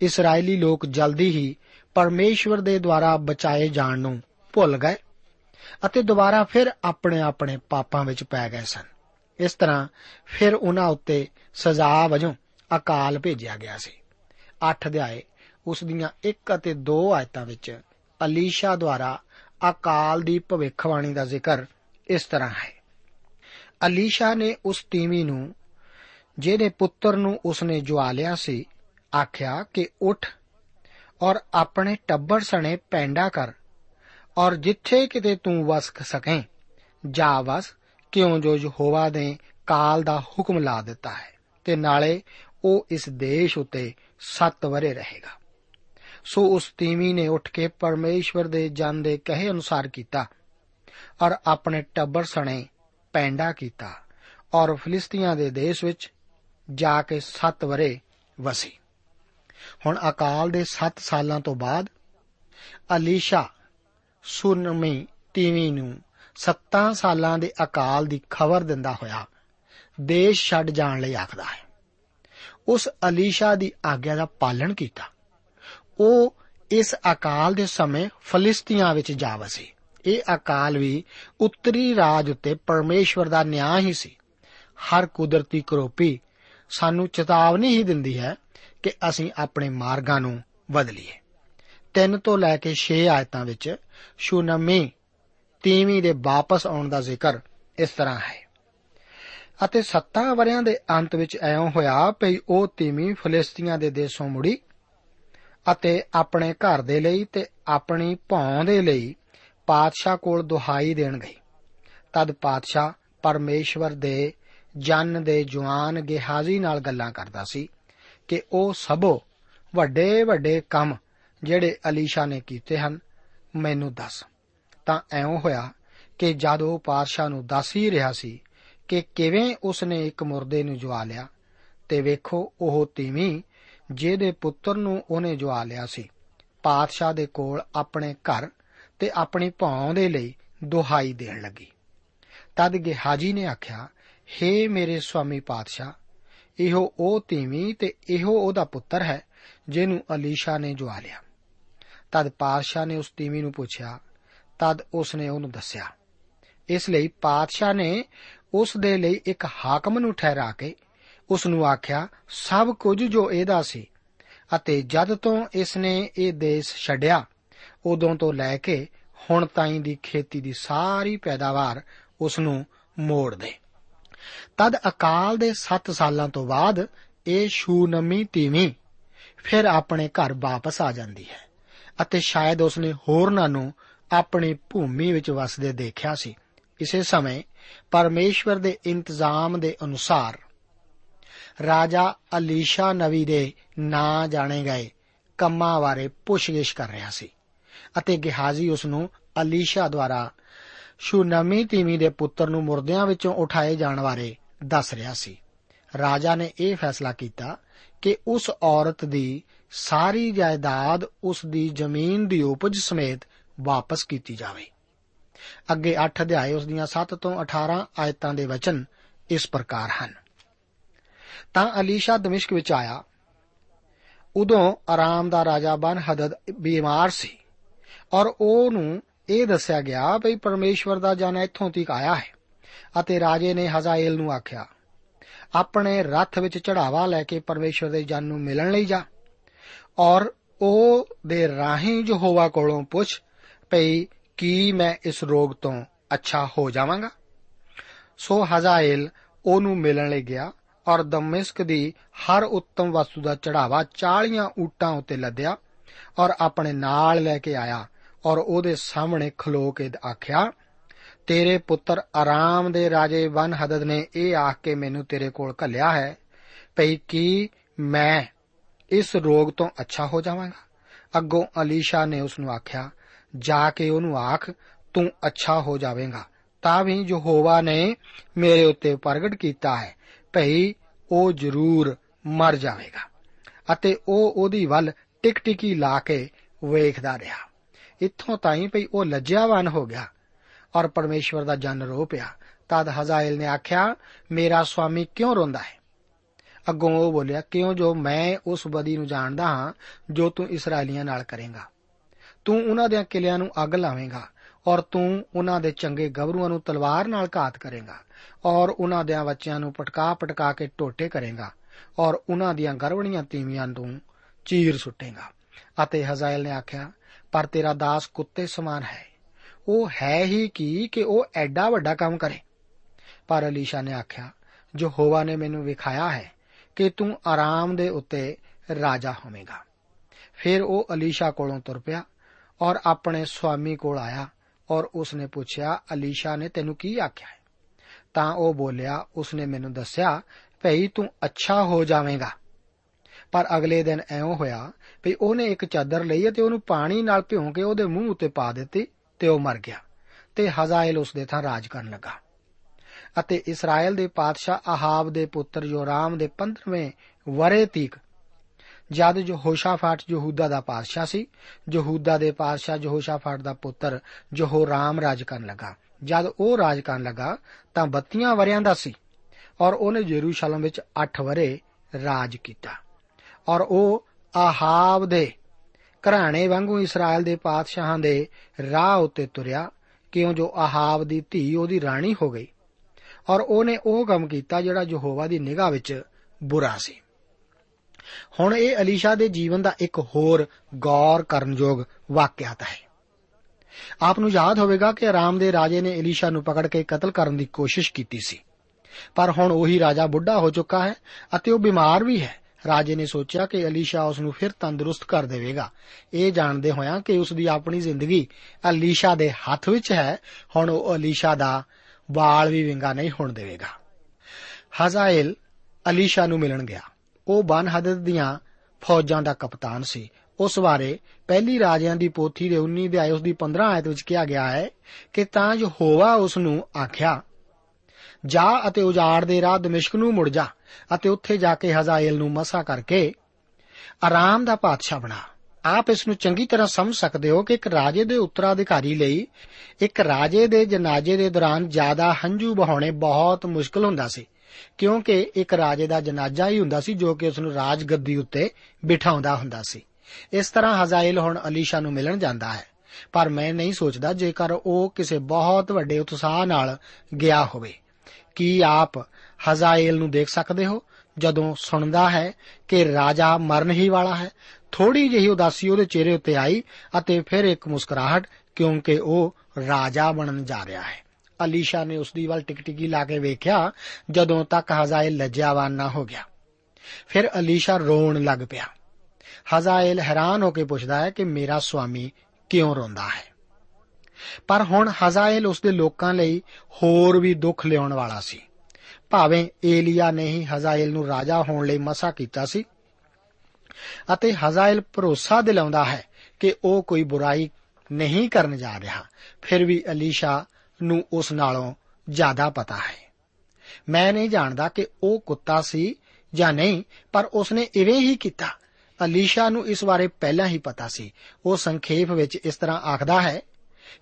[SPEAKER 3] ਇਸرائیਲੀ ਲੋਕ ਜਲਦੀ ਹੀ ਪਰਮੇਸ਼ਵਰ ਦੇ ਦੁਆਰਾ ਬਚਾਏ ਜਾਣ ਨੂੰ ਭੁੱਲ ਗਏ ਅਤੇ ਦੁਬਾਰਾ ਫਿਰ ਆਪਣੇ ਆਪਣੇ ਪਾਪਾਂ ਵਿੱਚ ਪੈ ਗਏ ਸਨ। ਇਸ ਤਰ੍ਹਾਂ ਫਿਰ ਉਹਨਾਂ ਉੱਤੇ ਸਜ਼ਾ ਵਜੋਂ ਅਕਾਲ ਭੇਜਿਆ ਗਿਆ ਸੀ। 8 ਅਧਿਆਏ ਉਸ ਦੀਆਂ 1 ਅਤੇ 2 ਆਇਤਾਂ ਵਿੱਚ ਅਲੀਸ਼ਾ ਦੁਆਰਾ ਅਕਾਲ ਦੀ ਭਵਿੱਖਬਾਣੀ ਦਾ ਜ਼ਿਕਰ ਇਸ ਤਰ੍ਹਾਂ ਹੈ। ਅਲੀਸ਼ਾ ਨੇ ਉਸ ਤੀਵੀ ਨੂੰ, ਜਿਹਦੇ ਪੁੱਤਰ ਨੂੰ ਉਸਨੇ ਜਵਾ ਲਿਆ ਸੀ, ਆਖਿਆ ਕਿ ਉਠ ਔਰ ਆਪਣੇ ਟੱਬਰ ਸਣੇ ਪੈਂਡਾ ਕਰ ਔਰ ਜਿੱਥੇ ਕਿਤੇ ਤੂੰ ਵਸ ਸਕੇ, ਜਾ ਵਸ, ਕਿਉਂ ਜੋ ਯਹੋਵਾ ਨੇ ਕਾਲ ਦਾ ਹੁਕਮ ਲਾ ਦਿੱਤਾ ਹੈ ਤੇ ਨਾਲੇ ਉਹ ਇਸ ਦੇਸ਼ ਉਤੇ 7 ਵਰੇ ਰਹੇਗਾ। ਸੋ ਉਸ ਤੀਵੀ ਨੇ ਉੱਠ ਕੇ ਪਰਮੇਸ਼ਵਰ ਦੇ ਜਨ ਦੇ ਕਹੇ ਅਨੁਸਾਰ ਕੀਤਾ ਔਰ ਆਪਣੇ ਟੱਬਰ ਸਣੇ ਪੈਂਡਾ ਕੀਤਾ ਔਰ ਫਿਲਿਸਤੀਆਂ ਦੇ ਦੇਸ਼ ਵਿੱਚ ਜਾ ਕੇ 7 ਵਰੇ ਵਸੀ। ਹੁਣ ਅਕਾਲ ਦੇ 7 ਸਾਲਾਂ ਤੋਂ ਬਾਅਦ ਅਲੀਸ਼ਾ ਸੁਨਮੀ ਤੀਵੀ ਨੂੰ 7 ਸਾਲਾਂ ਦੇ ਅਕਾਲ ਦੀ ਖਬਰ ਦਿੰਦਾ ਹੋਇਆ ਦੇਸ਼ ਛੱਡ ਜਾਣ ਲਈ ਆਖਦਾ ਹੈ। ਉਸ ਅਲੀਸ਼ਾ ਦੀ ਆਗਿਆ ਦਾ ਪਾਲਣ ਕੀਤਾ। ਉਹ ਇਸ ਅਕਾਲ ਦੇ ਸਮੇਂ ਫਲਿਸਤੀਆਂ ਵਿੱਚ ਜਾ ਵਸੀ। ਇਹ ਅਕਾਲ ਵੀ ਉੱਤਰੀ ਰਾਜ ਉੱਤੇ ਪਰਮੇਸ਼ਵਰ ਦਾ ਨਿਆਂ ਹੀ ਸੀ। ਹਰ ਕੁਦਰਤੀ ਕਰੋਪੀ ਸਾਨੂੰ ਚੇਤਾਵਨੀ ਹੀ ਦਿੰਦੀ ਹੈ ਕਿ ਅਸੀਂ ਆਪਣੇ ਮਾਰਗਾਂ ਨੂੰ ਬਦਲੀਏ। 3 ਤੋਂ ਲੈ ਕੇ 6 ਆਇਤਾਂ ਵਿੱਚ ਸ਼ੂਨਮੀ ਤੀਵੀਂ ਦੇ ਵਾਪਸ ਆਉਣ ਦਾ ਜ਼ਿਕਰ ਇਸ ਤਰ੍ਹਾਂ ਹੈ। ਅਤੇ 7 ਵਰਿਆਂ ਦੇ ਅੰਤ ਵਿੱਚ ਐਉਂ ਹੋਇਆ ਭਈ ਉਹ ਤੀਵੀਂ ਫਲਿਸਤੀਆਂ ਦੇ ਦੇਸ਼ੋਂ ਮੁੜੀ ਅਤੇ ਆਪਣੇ ਘਰ ਦੇ ਲਈ ਤੇ ਆਪਣੀ ਭੌਂ ਦੇ ਲਈ ਪਾਤਸ਼ਾਹ ਕੋਲ ਦੁਹਾਈ ਦੇਣ ਗਈ। ਤਦ ਪਾਤਸ਼ਾਹ ਪਰਮੇਸ਼ਵਰ ਦੇ ਜਨ ਦੇ ਜਵਾਨ ਗਿਹਾਜ਼ੀ ਨਾਲ ਗੱਲਾਂ ਕਰਦਾ ਸੀ ਕਿ ਉਹ ਸਭੋ ਵੱਡੇ ਵੱਡੇ ਕੰਮ ਜਿਹੜੇ ਅਲੀਸ਼ਾ ਨੇ ਕੀਤੇ ਹਨ, ਮੈਨੂੰ ਦੱਸ। ਤਾਂ ਐਉਂ ਹੋਇਆ ਕਿ ਜਦ ਉਹ ਪਾਤਸ਼ਾਹ ਨੂੰ ਦੱਸ ਹੀ ਰਿਹਾ ਸੀ ਕਿ ਕਿਵੇਂ ਉਸਨੇ ਇੱਕ ਮੁਰਦੇ ਨੂੰ ਜਵਾ ਲਿਆ, ਤੇ ਵੇਖੋ ਉਹ ਤੀਵੀਂ ਜਿਹਦੇ ਪੁੱਤਰ ਨੂੰ ਉਹਨੇ ਜਵਾ ਲਿਆ ਸੀ। ਪਾਤਸ਼ਾਹ ਦੇ ਕੋਲ ਆਪਣੇ ਘਰ ਤੇ ਆਪਣੀ ਭੌਂ ਦੇ ਲਈ ਦੁਹਾਈ ਦੇਣ ਲੱਗੀ। ਤਦ ਗਿਹਾਜੀ ਨੇ ਆਖਿਆ, ਹੇ ਮੇਰੇ ਸੁਆਮੀ ਪਾਤਸ਼ਾਹ, ਇਹੋ ਉਹ ਤੀਵੀਂ ਤੇ ਇਹੋ ਉਹਦਾ ਪੁੱਤਰ ਹੈ ਜਿਹਨੂੰ ਅਲੀਸ਼ਾ ਨੇ ਜਵਾ ਲਿਆ। ਤਦ ਪਾਤਸ਼ਾਹ ਨੇ ਉਸ ਤੀਵੀਂ ਨੂੰ ਪੁੱਛਿਆ, ਤਦ ਉਸਨੇ ਉਹਨੂੰ ਦੱਸਿਆ। ਇਸ ਲਈ ਪਾਤਸ਼ਾਹ ਨੇ ਉਸ ਦੇ ਲਈ ਇੱਕ ਹਾਕਮ ਨੂੰ ਠਹਿਰਾ ਕੇ ਉਸ ਨੂੰ ਆਖਿਆ, ਸਭ ਕੁਝ ਜੋ ਇਹਦਾ ਸੀ ਅਤੇ ਜਦ ਤੋਂ ਇਸ ਨੇ ਇਹ ਦੇਸ਼ ਛੱਡਿਆ, ਉਦੋਂ ਤੋਂ ਲੈ ਕੇ ਹੁਣ ਤਾਈਂ ਦੀ ਖੇਤੀ ਦੀ ਸਾਰੀ ਪੈਦਾਵਾਰ ਉਸ ਨੂੰ ਮੋੜ ਦੇ। ਤਦ ਅਕਾਲ ਦੇ 7 ਸਾਲਾਂ ਤੋਂ ਬਾਅਦ ਇਹ ਸ਼ੂਨਮੀ ਤੀਵੀਂ ਫਿਰ ਆਪਣੇ ਘਰ ਵਾਪਸ ਆ ਜਾਂਦੀ ਹੈ ਅਤੇ ਸ਼ਾਇਦ ਉਸਨੇ ਹੋਰਨਾਂ ਨੂੰ ਆਪਣੀ ਭੂਮੀ ਵਿੱਚ ਵਸਦੇ ਦੇਖਿਆ ਸੀ। ਇਸੇ ਸਮੇਂ ਪਰਮੇਸ਼ਵਰ ਦੇ ਇੰਤਜ਼ਾਮ ਦੇ ਅਨੁਸਾਰ ਰਾਜਾ ਅਲੀਸ਼ਾ ਨਵੀ ਦੇ ਨਾਂ ਜਾਣੇ ਗਏ, ਕੰਮਾਂ ਬਾਰੇ ਪੁੱਛਗਿੱਛ ਕਰ ਰਿਹਾ ਸੀ ਅਤੇ ਗਿਹਾਜ਼ੀ ਉਸ ਨੂੰ ਅਲੀਸ਼ਾ ਦੁਆਰਾ ਸ਼ੂਨਮੀ ਤੀਵੀ ਦੇ ਪੁੱਤਰ ਨੂੰ ਮੁਰਦਿਆਂ ਵਿੱਚੋਂ ਉਠਾਏ ਜਾਣ ਬਾਰੇ ਦੱਸ ਰਿਹਾ ਸੀ। ਰਾਜਾ ਨੇ ਇਹ ਫੈਸਲਾ ਕੀਤਾ ਕਿ ਉਸ ਔਰਤ ਦੀ ਸਾਰੀ ਜਾਇਦਾਦ ਉਸ ਦੀ ਜ਼ਮੀਨ ਦੀ ਉਪਜ ਸਮੇਤ ਵਾਪਸ ਕੀਤੀ ਜਾਵੇ। ਅੱਗੇ 8 ਅਧਿਆਏ ਉਸ ਦੀਆਂ 7 ਤੋਂ 18 ਆਇਤਾਂ ਦੇ ਵਚਨ ਇਸ ਪ੍ਰਕਾਰ ਹਨ। ਤਾਂ ਅਲੀਸ਼ਾ ਦਮਿਸ਼ਕ ਵਿੱਚ ਆਇਆ। ਉਦੋਂ ਆਰਾਮ ਦਾ ਰਾਜਾ ਬਨ ਹਦਦ ਬਿਮਾਰ ਸੀ ਔਰ ਉਹਨੂੰ ਇਹ ਦੱਸਿਆ ਗਿਆ ਭਈ ਪਰਮੇਸ਼ਵਰ ਦਾ ਜਨ ਇੱਥੋਂ ਤੱਕ ਆਇਆ ਹੈ ਅਤੇ ਰਾਜੇ ਨੇ ਹਜ਼ਾਇਲ ਨੂੰ ਆਖਿਆ, ਆਪਣੇ ਰੱਥ ਵਿੱਚ ਚੜਾਵਾ ਲੈ ਕੇ ਪਰਮੇਸ਼ਵਰ ਦੇ ਜਨ ਨੂੰ ਮਿਲਣ ਲਈ ਜਾ ਔਰ ਉਹ ਦੇ ਰਾਹੀਂ ਯਹੋਵਾ ਕੋਲੋਂ ਪੁੱਛ ਭਈ ਕੀ ਮੈਂ ਇਸ ਰੋਗ ਤੋਂ ਅੱਛਾ ਹੋ ਜਾਵਾਂਗਾ। ਸੋ ਹਜ਼ਾਇਲ ਉਹਨੂੰ ਮਿਲਣ ਲਈ ਗਿਆ ਔਰ ਦਮਿਸ਼ਕ ਦੀ ਹਰ ਉੱਤਮ ਵਸਤੂ ਦਾ ਚੜਾਵਾ 40 ਊਟਾਂ ਉੱਤੇ ਲੱਦਿਆ ਔਰ ਆਪਣੇ ਨਾਲ ਲੈ ਕੇ ਆਇਆ ਔਰ ਉਹਦੇ ਸਾਹਮਣੇ ਖਲੋ ਕੇ ਆਖਿਆ, ਤੇਰੇ ਪੁੱਤਰ ਆਰਾਮ ਦੇ ਰਾਜੇ ਵਨ ਹਦਦ ਨੇ ਇਹ ਆਖ ਕੇ ਮੈਨੂੰ ਤੇਰੇ ਕੋਲ ਘੱਲਿਆ ਹੈ ਭਈ ਕੀ ਮੈਂ ਇਸ ਰੋਗ ਤੋਂ ਅੱਛਾ ਹੋ ਜਾਵਾਂਗਾ? ਅੱਗੋਂ ਅਲੀਸ਼ਾ ਨੇ ਉਸ ਨੂੰ ਆਖਿਆ, ਜਾ ਕੇ ਉਹਨੂੰ ਆਖ, ਤੂੰ ਅੱਛਾ ਹੋ ਜਾਵੇਂਗਾ। ਤਾਂ ਵੀ ਯਹੋਵਾ ਨੇ ਮੇਰੇ ਉੱਤੇ ਪ੍ਰਗਟ ਕੀਤਾ ਹੈ। ਭਈ ਉਹ ਜ਼ਰੂਰ ਮਰ ਜਾਵੇਗਾ। ਅਤੇ ਉਹ ਉਹਦੀ ਵੱਲ ਟਿਕਟਿਕੀ ਲਾ ਕੇ ਵੇਖਦਾ ਰਿਹਾ। ਇੱਥੋਂ ਤਾਈਂ ਭਈ ਉਹ ਲੱਜਿਆਵਾਨ ਹੋ ਗਿਆ ਔਰ ਪਰਮੇਸ਼ਵਰ ਦਾ ਜਨ ਰੋ ਪਿਆ। ਤਦ ਹਜ਼ਾਇਲ ਨੇ ਆਖਿਆ, ਮੇਰਾ ਸੁਆਮੀ ਕਿਉਂ ਰੋਂਦਾ ਹੈ? ਅੱਗੋਂ ਉਹ ਬੋਲਿਆ, ਕਿਉਂ ਜੋ ਮੈਂ ਉਸ ਬਦੀ ਨੂੰ ਜਾਣਦਾ ਹਾਂ, ਜੋ ਤੂੰ ਇਸرائیਲੀਆਂ ਨਾਲ ਕਰੇਗਾ। ਤੂੰ ਉਹਨਾਂ ਦੇ ਕਿਲਿਆਂ ਨੂੰ ਅੱਗ ਲਾਵੇਂਗਾ ਔਰ ਤੂੰ ਉਹਨਾਂ ਦੇ ਚੰਗੇ ਗਬਰੂਆਂ ਨੂੰ ਤਲਵਾਰ ਨਾਲ ਘਾਤ ਕਰੇਗਾ। ਔਰ ਉਹਨਾਂ ਦੇ ਬੱਚਿਆਂ ਨੂੰ ਪਟਕਾ ਪਟਕਾ ਕੇ ਟੋਟੇ ਕਰੇਗਾ ਔਰ ਉਹਨਾਂ ਦੀਆਂ ਗਰਵਣੀਆਂ ਤੀਵੀਆਂ ਨੂੰ ਚੀਰ ਸੁੱਟੇਗਾ। ਅਤੇ ਹਜ਼ਾਇਲ ਨੇ ਆਖਿਆ, ਪਰ ਤੇਰਾ ਦਾਸ ਕੁੱਤੇ ਸਮਾਨ ਹੈ। ਉਹ ਹੈ ਹੀ ਕੀ ਕਿ ਉਹ ਐਡਾ ਵੱਡਾ ਕੰਮ ਕਰੇ? ਪਰ ਅਲੀਸ਼ਾ ਨੇ ਆਖਿਆ ਜੋ ਹੋਵਾ ਨੇ ਮੈਨੂੰ ਵਿਖਾਇਆ ਹੈ ਕਿ ਤੂੰ ਆਰਾਮ ਦੇ ਉੱਤੇ ਰਾਜਾ ਹੋਵੇਂਗਾ। ਫਿਰ ਉਹ ਅਲੀਸ਼ਾ ਕੋਲੋਂ ਤੁਰ ਪਿਆ ਔਰ ਆਪਣੇ ਸੁਆਮੀ ਕੋਲ ਆਇਆ ਔਰ ਉਸਨੇ ਪੁੱਛਿਆ, ਅਲੀਸ਼ਾ ਨੇ ਤੈਨੂੰ ਕੀ ਆਖਿਆ ਹੈ? ਤਾਂ ਉਹ ਬੋਲਿਆ, ਉਸਨੇ ਮੈਨੂੰ ਦੱਸਿਆ, ਭਈ ਤੂੰ ਅੱਛਾ ਹੋ ਜਾਵੇਂਗਾ। ਪਰ ਅਗਲੇ ਦਿਨ ਐਉਂ ਹੋਇਆ ਵੀ ਉਹਨੇ ਇੱਕ ਚਾਦਰ ਲਈ ਅਤੇ ਉਹਨੂੰ ਪਾਣੀ ਨਾਲ ਭਿਉਂ ਕੇ ਉਹਦੇ ਮੂੰਹ ਉੱਤੇ ਪਾ ਦਿੱਤੀ ਤੇ ਉਹ ਮਰ ਗਿਆ ਤੇ ਹਜ਼ਾਇਲ ਉਸ ਦੇ ਥਾਂ ਰਾਜ ਕਰਨ ਲੱਗਾ। ਅਤੇ ਇਸਰਾਇਲ ਦੇ ਪਾਤਸ਼ਾਹ ਆਹਾਬ ਦੇ ਪੁੱਤਰ ਯੋਰਾਮ ਦੇ 15ਵੇਂ ਵਰੇ ਤੀਕ, ਜਦ ਜੋ ਹੋਸ਼ਾਫਾਟ ਯਹੂਦਾ ਦਾ ਪਾਤਸ਼ਾਹ ਸੀ, ਯਹੂਦਾ ਦੇ ਪਾਤਸ਼ਾਹ ਯਹੋਸ਼ਾਫਾਟ ਦਾ ਪੁੱਤਰ ਯਹੋਰਾਮ ਰਾਜ ਕਰਨ ਲੱਗਾ। ਜਦ ਉਹ ਰਾਜ ਕਰਨ ਲੱਗਾ, ਤਾਂ 32 ਵਰਿਆਂ ਦਾ ਸੀ ਔਰ ਉਹਨੇ ਯਰੂਸ਼ਲਮ ਵਿੱਚ 8 ਵਰੇ ਰਾਜ ਕੀਤਾ ਔਰ ਉਹ ਆਹਾਬ ਦੇ ਘਰਾਣੇ ਵਾਂਗੂ ਇਸਰਾਇਲ ਦੇ ਪਾਤਸ਼ਾਹਾਂ ਦੇ ਰਾਹ ਉੱਤੇ ਤੁਰਿਆ, ਕਿਉਂ ਜੋ ਆਹਾਬ ਦੀ ਧੀ ਉਹਦੀ ਰਾਣੀ ਹੋ ਗਈ ਔਰ ਉਹਨੇ ਉਹ ਕੰਮ ਕੀਤਾ ਜਿਹੜਾ ਯਹੋਵਾ ਦੀ ਨਿਗਾਹ ਵਿੱਚ ਬੁਰਾ ਸੀ। ਹੁਣ ਇਹ ਅਲੀਸ਼ਾ ਦੇ ਜੀਵਨ ਦਾ ਇੱਕ ਹੋਰ ਗੌਰ ਕਰਨਯੋਗ ਵਾਕਿਆਤ ਹੈ। ਆਪ ਨੂੰ ਯਾਦ ਹੋਵੇਗਾ ਕਿ ਆਰਾਮ ਦੇ ਰਾਜੇ ਨੇ ਅਲੀਸ਼ਾ ਨੂੰ ਪਕੜ ਕੇ ਕਤਲ ਕਰਨ ਦੀ ਕੋਸ਼ਿਸ਼ ਕੀਤੀ ਸੀ। ਪਰ ਹੁਣ ਉਹੀ ਰਾਜਾ ਬੁੱਢਾ ਹੋ ਚੁੱਕਾ ਹੈ ਅਤੇ ਉਹ ਬਿਮਾਰ ਵੀ ਹੈ। ਰਾਜੇ ਨੇ ਸੋਚਿਆ ਕਿ ਅਲੀਸ਼ਾ ਉਸ ਨੂੰ ਫਿਰ ਤੰਦਰੁਸਤ ਕਰ ਦੇਵੇਗਾ। ਇਹ ਜਾਣਦੇ ਹੋਇਆਂ ਕਿ ਉਸ ਦੀ ਆਪਣੀ ਜ਼ਿੰਦਗੀ ਅਲੀਸ਼ਾ ਦੇ ਹੱਥ ਵਿੱਚ ਹੈ, ਹੁਣ ਉਹ ਅਲੀਸ਼ਾ ਦਾ ਵਾਲ ਵੀ ਵਿੰਗਾ ਨਹੀਂ ਹੋਣ ਦੇਵੇਗਾ। ਹਜ਼ਾਇਲ ਅਲੀਸ਼ਾ ਨੂੰ ਮਿਲਣ ਗਿਆ। ਉਹ ਬਨ ਹਦਦ ਦੀਆਂ ਫੌਜਾਂ ਦਾ ਕਪਤਾਨ ਸੀ। ਉਸ ਬਾਰੇ ਪਹਿਲੀ ਰਾਜਿਆਂ ਦੀ ਪੋਥੀ ਦੇ 19 ਅਧਿਆਇ ਉਸ ਦੀ 15 ਆਇਤ ਵਿੱਚ ਕਿਹਾ ਗਿਆ ਹੈ ਕਿ ਤਾਂ ਜੋ ਹੋਵਾ ਉਸ ਨੂੰ ਆਖਿਆ, ਜਾ ਅਤੇ ਉਜਾੜ ਦੇ ਰਾਹ ਦਮਿਸ਼ਕ ਨੂੰ ਮੁੜ ਜਾ ਅਤੇ ਉੱਥੇ ਜਾ ਕੇ ਹਜ਼ਾਇਲ ਨੂੰ ਮਸਾ ਕਰਕੇ ਆਰਾਮ ਦਾ ਪਾਤਸ਼ਾਹ ਬਣਾ। ਆਪ ਇਸ ਨੂੰ ਚੰਗੀ ਤਰ੍ਹਾਂ ਸਮਝ ਸਕਦੇ ਹੋ ਕਿ ਇੱਕ ਰਾਜੇ ਦੇ ਉੱਤਰਾਧਿਕਾਰੀ ਲਈ ਇੱਕ ਰਾਜੇ ਦੇ ਜਨਾਜ਼ੇ ਦੇ ਦੌਰਾਨ ਜ਼ਿਆਦਾ ਹੰਝੂ ਬਹਾਉਣੇ ਬਹੁਤ ਮੁਸ਼ਕਲ ਹੁੰਦਾ ਸੀ, ਕਿਉਂਕਿ ਇੱਕ ਰਾਜੇ ਦਾ ਜਨਾਜ਼ਾ ਹੀ ਹੁੰਦਾ ਸੀ ਜੋ ਕਿ ਉਸ ਨੂੰ ਰਾਜ ਗੱਦੀ ਉੱਤੇ ਬਿਠਾਉਂਦਾ ਹੁੰਦਾ ਸੀ। ਇਸ ਤਰ੍ਹਾਂ ਹਜ਼ਾਇਲ ਹੁਣ ਅਲੀਸ਼ਾ ਨੂੰ ਮਿਲਣ ਜਾਂਦਾ ਹੈ। ਪਰ ਮੈਂ ਨਹੀਂ ਸੋਚਦਾ ਜੇਕਰ ਉਹ ਕਿਸੇ ਬਹੁਤ ਵੱਡੇ ਉਤਸ਼ਾਹ ਨਾਲ ਗਿਆ ਹੋਵੇ। ਕੀ ਆਪ ਹਜ਼ਾਇਲ ਨੂੰ ਦੇਖ ਸਕਦੇ ਹੋ? ਜਦੋਂ ਸੁਣਦਾ ਹੈ ਕਿ ਰਾਜਾ ਮਰਨ ਹੀ ਵਾਲਾ ਹੈ ਥੋੜੀ ਜਿਹੀ ਉਦਾਸੀ ਉਹਦੇ ਚਿਹਰੇ ਉੱਤੇ ਆਈ ਅਤੇ ਫਿਰ ਇੱਕ ਮੁਸਕਰਾਹਟ, ਕਿਉਂਕਿ ਉਹ ਰਾਜਾ ਬਣਨ ਜਾ ਰਿਹਾ ਹੈ। ਅਲੀਸ਼ਾ ਨੇ ਉਸ ਦੀ ਵੱਲ ਟਿਕਟਿਕੀ ਲਾ ਕੇ ਵੇਖਿਆ, ਜਦੋਂ ਤੱਕ ਹਜ਼ਾਇਲ ਲੱਜਿਆਵਾਨ ਨਾ ਹੋ ਗਿਆ। ਫਿਰ ਅਲੀਸ਼ਾ ਰੋਣ ਲੱਗ ਪਿਆ। ਹਜ਼ਾਇਲ ਹੈਰਾਨ ਹੋ ਕੇ ਪੁੱਛਦਾ ਹੈ ਕਿ ਮੇਰਾ ਸੁਆਮੀ ਕਿਉਂ ਰੋਂਦਾ ਹੈ? ਪਰ ਹੁਣ ਹਜ਼ਾਇਲ ਉਸ ਦੇ ਲੋਕਾਂ ਲਈ ਹੋਰ ਵੀ ਦੁੱਖ ਲਿਆਉਣ ਵਾਲਾ ਸੀ। ਭਾਵੇਂ ਏਲੀਆ ਨੇ ਹੀ ਹਜ਼ਾਇਲ ਨੂੰ ਰਾਜਾ ਹੋਣ ਲਈ ਮਸਾ ਕੀਤਾ ਸੀ ਅਤੇ ਹਜ਼ਾਇਲ ਭਰੋਸਾ ਦਿਲਾਉਂਦਾ ਹੈ ਕਿ ਉਹ ਕੋਈ ਬੁਰਾਈ ਨਹੀਂ ਕਰਨ ਜਾ ਰਿਹਾ, ਫਿਰ ਵੀ ਅਲੀਸ਼ਾ ਨੂੰ ਉਸ ਨਾਲੋਂ ਜ਼ਿਆਦਾ ਪਤਾ ਹੈ। ਮੈਂ ਨਹੀਂ ਜਾਣਦਾ ਕਿ ਉਹ ਕੁੱਤਾ ਸੀ ਜਾਂ ਨਹੀਂ, ਪਰ ਉਸਨੇ ਇਵੇਂ ਹੀ ਕੀਤਾ ਅਲੀਸ਼ਾ ਨੂੰ ਇਸ ਬਾਰੇ ਪਹਿਲਾਂ ਹੀ ਪਤਾ ਸੀ। ਉਹ ਸੰਖੇਪ ਵਿੱਚ ਇਸ ਤਰ੍ਹਾਂ ਆਖਦਾ ਹੈ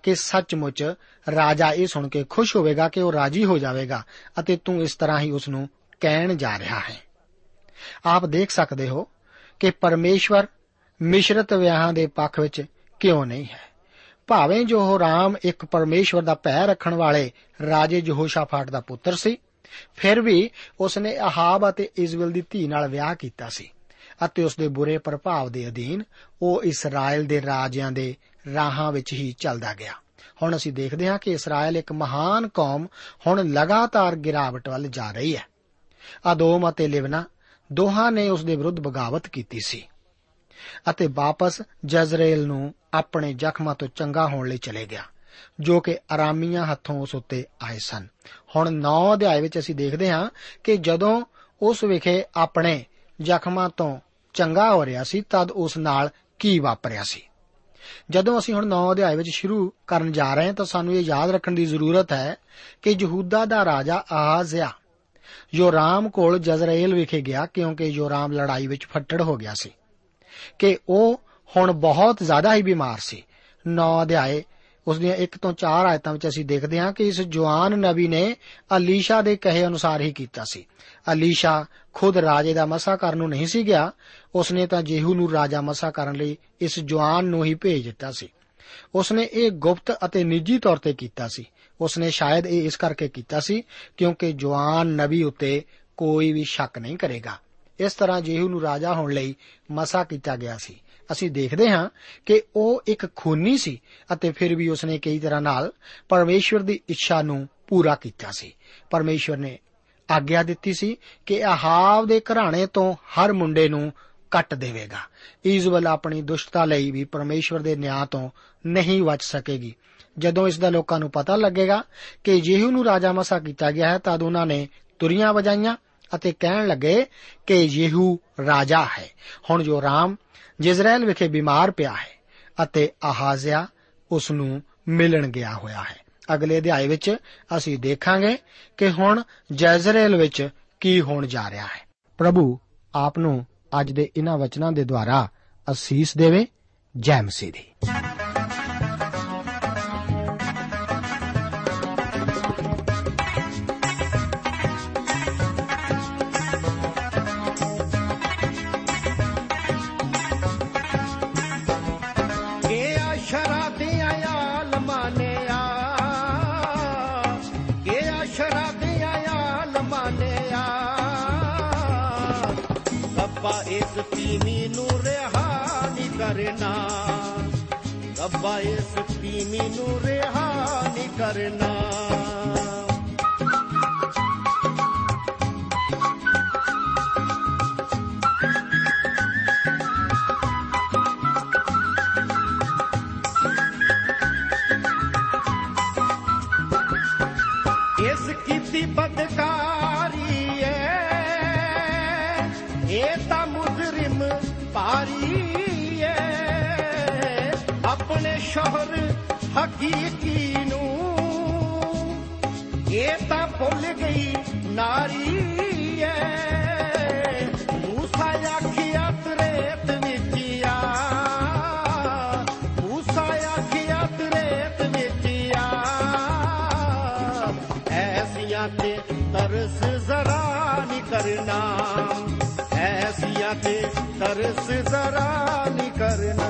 [SPEAKER 3] ਕਿ ਸੱਚਮੁੱਚ ਰਾਜਾ ਇਹ ਸੁਣ ਕੇ ਖੁਸ਼ ਹੋਵੇਗਾ ਕਿ ਉਹ ਰਾਜੀ ਹੋ ਜਾਵੇਗਾ ਅਤੇ ਤੂੰ ਇਸ ਤਰ੍ਹਾਂ ਹੀ ਉਸ ਨੂੰ ਕਹਿਣ ਜਾ ਰਿਹਾ ਹੈ। ਆਪ ਦੇਖ ਸਕਦੇ ਹੋ ਕਿ ਪਰਮੇਸ਼ਵਰ ਮਿਸ਼ਰਤ ਵਿਆਹਾਂ ਦੇ ਪੱਖ ਵਿੱਚ ਕਿਉਂ ਨਹੀਂ ਹੈ। ਭਾਵੇਂ ਜੋ ਰਾਮ ਇੱਕ ਪਰਮੇਸ਼ਵਰ ਦਾ ਭੈ ਰੱਖਣ ਵਾਲੇ ਰਾਜੇ ਯਹੋਸ਼ਾਫਾਟ ਦਾ ਪੁੱਤਰ ਸੀ, ਫਿਰ ਵੀ ਉਸਨੇ ਆਹਾਬ ਅਤੇ ਇਜ਼ਬਲ ਦੀ ਧੀ ਨਾਲ ਵਿਆਹ ਕੀਤਾ ਸੀ। ਅਤੇ ਉਸ ਦੇ ਬੁਰੇ ਪ੍ਰਭਾਵ ਦੇ ਅਧੀਨ ਉਹ ਇਸਰਾਇਲ ਦੇ ਰਾਜਿਆਂ ਦੇ ਰਾਹਾਂ ਵਿੱਚ ਹੀ ਚੱਲਦਾ ਗਿਆ। ਹੁਣ ਅਸੀਂ ਦੇਖਦੇ ਹਾਂ ਕਿ ਇਸਰਾਇਲ ਇੱਕ ਮਹਾਨ ਕੌਮ ਹੁਣ ਲਗਾਤਾਰ ਗਿਰਾਵਟ ਵੱਲ ਜਾ ਰਹੀ ਹੈ। ਆਦੋਮ ਅਤੇ ਲਿਵਨਾ ਦੋਹਾਂ ਨੇ ਉਸ ਦੇ ਵਿਰੁੱਧ ਬਗਾਵਤ ਕੀਤੀ ਸੀ ਅਤੇ ਵਾਪਸ ਜਜ਼ਰੇਲ ਨੂੰ ਆਪਣੇ ਜ਼ਖਮਾਂ ਤੋਂ ਚੰਗਾ ਹੋਣ ਲਈ ਚਲੇ ਗਿਆ, ਜੋ ਕਿ ਆਰਾਮੀਆਂ ਹੱਥੋਂ ਉਸ ਉੱਤੇ ਆਏ ਸਨ। ਹੁਣ 9 ਅਧਿਆਏ ਵਿੱਚ ਅਸੀਂ ਦੇਖਦੇ ਹਾਂ ਕਿ ਜਦੋਂ ਉਸ ਵਿਖੇ ਆਪਣੇ ਜ਼ਖਮਾਂ ਤੋਂ ਚੰਗਾ ਹੋ ਰਿਹਾ ਸੀ, ਤਦ ਉਸ ਨਾਲ ਕੀ ਵਾਪਰਿਆ ਸੀ? ਜਦੋਂ ਅਸੀਂ ਹੁਣ 9 ਅਧਿਆਏ ਵਿੱਚ ਸ਼ੁਰੂ ਕਰਨ ਜਾ ਰਹੇ ਹਾਂ, ਤਾਂ ਸਾਨੂੰ ਇਹ ਯਾਦ ਰੱਖਣ ਦੀ ਜ਼ਰੂਰਤ ਹੈ ਕਿ ਯਹੂਦਾ ਦਾ ਰਾਜਾ ਆਹਾਜ਼ਿਆ ਯੋਰਾਮ ਕੋਲ ਜਜ਼ਰਾਇਲ ਵਿਖੇ ਗਿਆ, ਕਿਉਂਕਿ ਯੋਰਾਮ ਲੜਾਈ ਵਿੱਚ ਫੱਟੜ ਹੋ ਗਿਆ ਸੀ। ਕਿ ਉਹ ਹੁਣ ਬਹੁਤ ਜ਼ਿਆਦਾ ਹੀ ਬਿਮਾਰ ਸੀ। 9 ਅਧਿਆਏ ਉਸ ਦੀਆਂ 1 ਤੋਂ 4 ਆਇਤਾਂ ਵਿੱਚ ਅਸੀਂ ਦੇਖਦੇ ਹਾਂ ਕਿ ਇਸ ਜਵਾਨ ਨਬੀ ਨੇ ਅਲੀਸ਼ਾ ਦੇ ਕਹੇ ਅਨੁਸਾਰ ਹੀ ਕੀਤਾ ਸੀ। ਅਲੀਸ਼ਾ ਖੁਦ ਰਾਜੇ ਦਾ ਮਸਾ ਕਰਨ ਨੂੰ ਨਹੀਂ ਸੀ ਗਿਆ। ਉਸਨੇ ਤਾਂ ਜੇਹੂ ਨੂੰ ਰਾਜਾ ਮਸਾ ਕਰਨ ਲਈ ਇਸ ਜਵਾਨ ਨੂੰ ਹੀ ਭੇਜ ਦਿੱਤਾ ਸੀ। ਉਸਨੇ ਇਹ ਗੁਪਤ ਅਤੇ ਨਿੱਜੀ ਤੌਰ ਤੇ ਕੀਤਾ ਸੀ। ਉਸਨੇ ਸ਼ਾਇਦ ਇਹ ਇਸ ਕਰਕੇ ਕੀਤਾ ਸੀ ਕਿਉਂਕਿ ਜਵਾਨ ਨਬੀ ਉੱਤੇ ਕੋਈ ਵੀ ਸ਼ੱਕ ਨਹੀਂ ਕਰੇਗਾ। ਇਸ ਤਰ੍ਹਾਂ ਜੇਹੂ ਨੂੰ ਰਾਜਾ ਹੋਣ ਲਈ ਮਸਾ ਕੀਤਾ ਗਿਆ ਸੀ। ਅਸੀਂ ਦੇਖਦੇ ਹਾਂ ਕਿ ਉਹ ਇੱਕ ਖੂਨੀ ਸੀ ਅਤੇ ਫਿਰ ਵੀ ਉਸਨੇ ਕਈ ਤਰ੍ਹਾਂ ਨਾਲ ਪਰਮੇਸ਼ਵਰ ਦੀ ਇੱਛਾ ਨੂੰ ਪੂਰਾ ਕੀਤਾ ਸੀ। ਪਰਮੇਸ਼ਵਰ ਨੇ ਆਗਿਆ ਦਿੱਤੀ ਸੀ ਕਿ ਆਹਾਬ ਦੇ ਘਰਾਣੇ ਤੋਂ ਹਰ ਮੁੰਡੇ ਨੂੰ ਕੱਟ ਦੇਵੇਗਾ। ਇਜ਼ਬਲ ਆਪਣੀ ਦੁਸ਼ਟਤਾ ਲਈ ਵੀ ਪਰਮੇਸ਼ਵਰ ਦੇ ਨਿਆਂ ਤੋਂ ਨਹੀਂ ਬਚ ਸਕੇਗੀ। ਜਦੋਂ ਇਸ ਦਾ ਲੋਕਾਂ ਨੂੰ ਪਤਾ ਲੱਗੇਗਾ ਕਿ ਯੇਹੂ ਨੂੰ ਰਾਜਾ ਮਸਾ ਕੀਤਾ ਗਿਆ ਹੈ, ਤਦ ਉਹਨਾਂ ਨੇ ਤੁਰੀਆਂ ਵਜਾਈਆਂ ਅਤੇ ਕਹਿਣ ਲੱਗੇ ਕਿ ਯੇਹੂ ਰਾਜਾ ਹੈ। ਹੁਣ ਜੋ ਰਾਮ ਜਿਜ਼ਰਾਇਲ ਵਿਖੇ ਬਿਮਾਰ ਪਿਆ ਹੈ ਅਤੇ ਆਹਾਜ਼ਿਆ ਉਸ ਨੂੰ ਮਿਲਣ ਗਿਆ ਹੋਇਆ ਹੈ। ਅਗਲੇ ਅਧਿਆਏ ਵਿੱਚ ਅਸੀਂ ਦੇਖਾਂਗੇ ਕਿ ਹੁਣ ਜੈਜ਼ਰੇਲ ਵਿੱਚ ਕੀ ਹੋਣ ਜਾ ਰਿਹਾ ਹੈ। ਪ੍ਰਭੂ, ਆਪ ਨੂੰ ਅੱਜ ਦੇ ਇਹਨਾਂ ਵਚਨਾਂ ਦੇ ਦੁਆਰਾ ਅਸੀਸ ਦੇਵੇ ਜੈ ਮਸੀਹ ਦੀ।
[SPEAKER 4] ਰੱਬਾ ਇਸ ਤੀਮੀ ਨੂੰ ਰਿਹਾ ਨਹੀਂ ਕਰਨਾ। ਰੱਬਾ ਇਸ ਤੀਮੀ ਨੂੰ ਰਿਹਾ ਨਹੀਂ ਕਰਨਾ। ਨਾਰੀ ਏ ਮੂਸਾ ਆਖਿਆ ਤਰੇਤ ਵਿੱਚ ਮੂਸਾ ਆਖਿਆ ਤਰੇਤ ਵਿੱਚ ਐਸੀਆਂ ਤੇ ਤਰਸ ਜ਼ਰਾ ਨਹੀਂ ਕਰਨਾ। ਐਸੀਆਂ ਤੇ ਤਰਸ ਜ਼ਰਾ ਨਹੀਂ ਕਰਨਾ।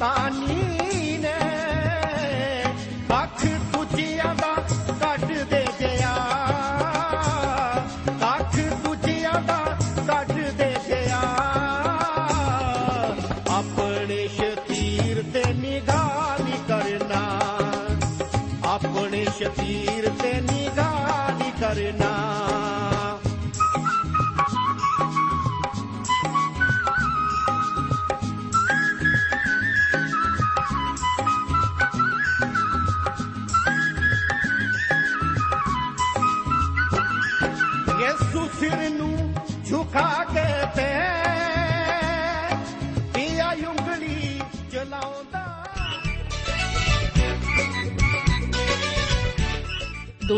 [SPEAKER 4] ਤਾਨੀ ਨੇ ਅੱਖ ਤੁਝਿਆਂ ਦਾ ਕੱਢ ਦੇ ਗਿਆ ਅੱਖ ਤੁਝਿਆਂ ਦਾ ਕੱਢ ਦੇ ਗਿਆ ਆਪਣੇ ਸ਼ਤੀਰ ਤੇ ਨਿਗਾਹ ਨਹੀਂ ਕਰਨਾ। ਆਪਣੇ ਸ਼ਤੀਰ ਤੇ